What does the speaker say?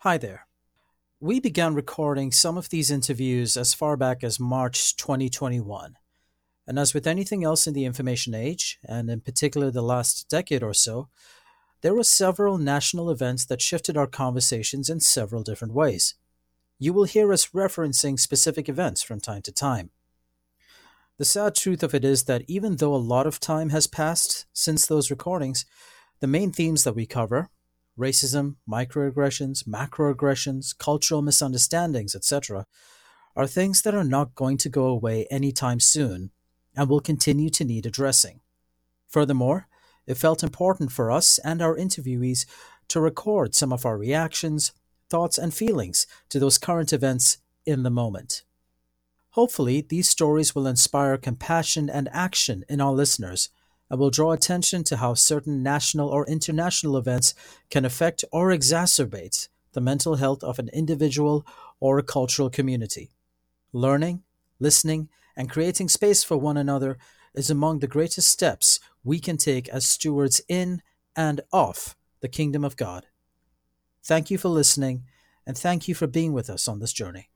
Hi there. We began recording some of these interviews as far back as March 2021. And as with anything else in the information age, and in particular the last decade or so, there were several national events that shifted our conversations in several different ways. You will hear us referencing specific events from time to time. The sad truth of it is that even though a lot of time has passed since those recordings, the main themes that we cover racism, microaggressions, macroaggressions, cultural misunderstandings, etc. are things that are not going to go away anytime soon and will continue to need addressing. Furthermore, it felt important for us and our interviewees to record some of our reactions, thoughts, and feelings to those current events in the moment. Hopefully, these stories will inspire compassion and action in our listeners and will draw attention to how certain national or international events can affect or exacerbate the mental health of an individual or a cultural community. Learning, listening, and creating space for one another is among the greatest steps we can take as stewards in and of the kingdom of God. Thank you for listening, and thank you for being with us on this journey.